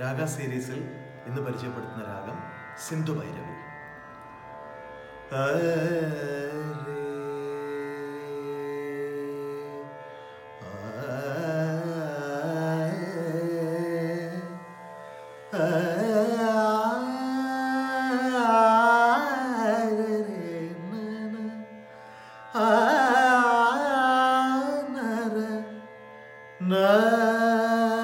രാഗ സീരീസിൽ ഇന്ന് പരിചയപ്പെടുത്തുന്ന രാഗം സിന്ധു ഭൈരവി ഇളവന്നോ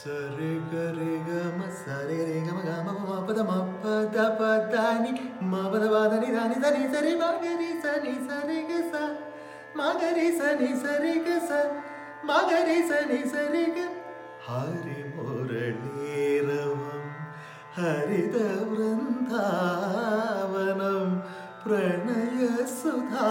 ಸರಿ ಗರಿ ಗಮ, ಸರಿ, ರೇ, ಗಮ ಗಮ ಪದ, ಮ, ಪದ ಪದ, ನಿ, ಮ, ಪದ ಪದ ನಿ ದಾನಿ ಸರಿ ಸರಿ ಮಗರಿ ಸನಿ ಸರಿ ಗ ಸ ಮಗರಿ ಸನಿ ಸರಿ ಗ, ಸ ಮಗರಿ ಸನಿ ಸರಿ ಗ ಹರಿ ಮುರಳೀರವಂ, ಹರಿದ ವೃಂದಾವನಂ, ಪ್ರಣಯ ಸುಧಾ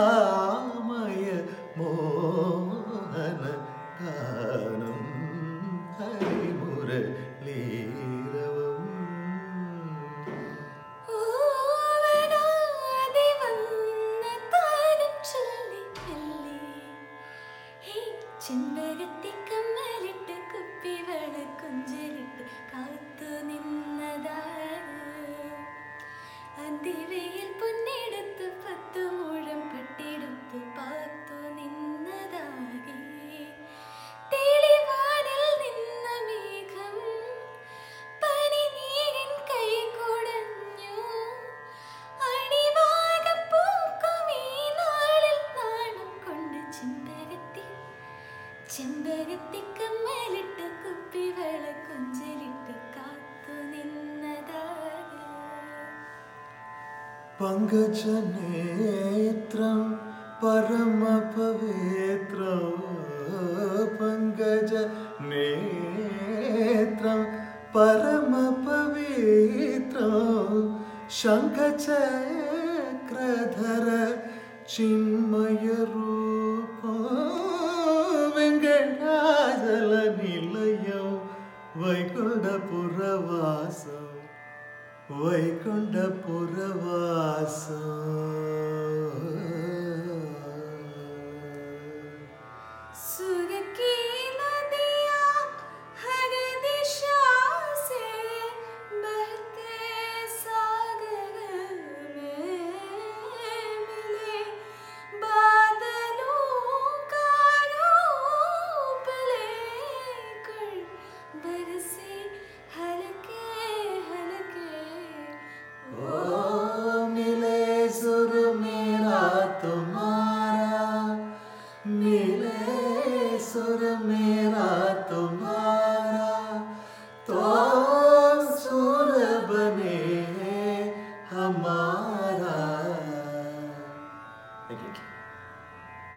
ചെമ്പരത്തിക്കമ്മലിട്ട് കുപ്പിവള കൊഞ്ചലിട്ട് കാത്തു പൊന്നെടുത്ത് ചെമ്പരത്തി കമ്മലിട്ട് കുപ്പിവള കൊഞ്ചലിട്ട് പങ്കജനേത്രം പരമപവിത്രം പങ്കജ നേത്രം പരമപവിത്രം ശങ്കചക്രധര ചിന്മയ வைகுண்டபுரவாசம் வைகுண்டபுரவாசம் मिले सुर मेरा तुम्हारा।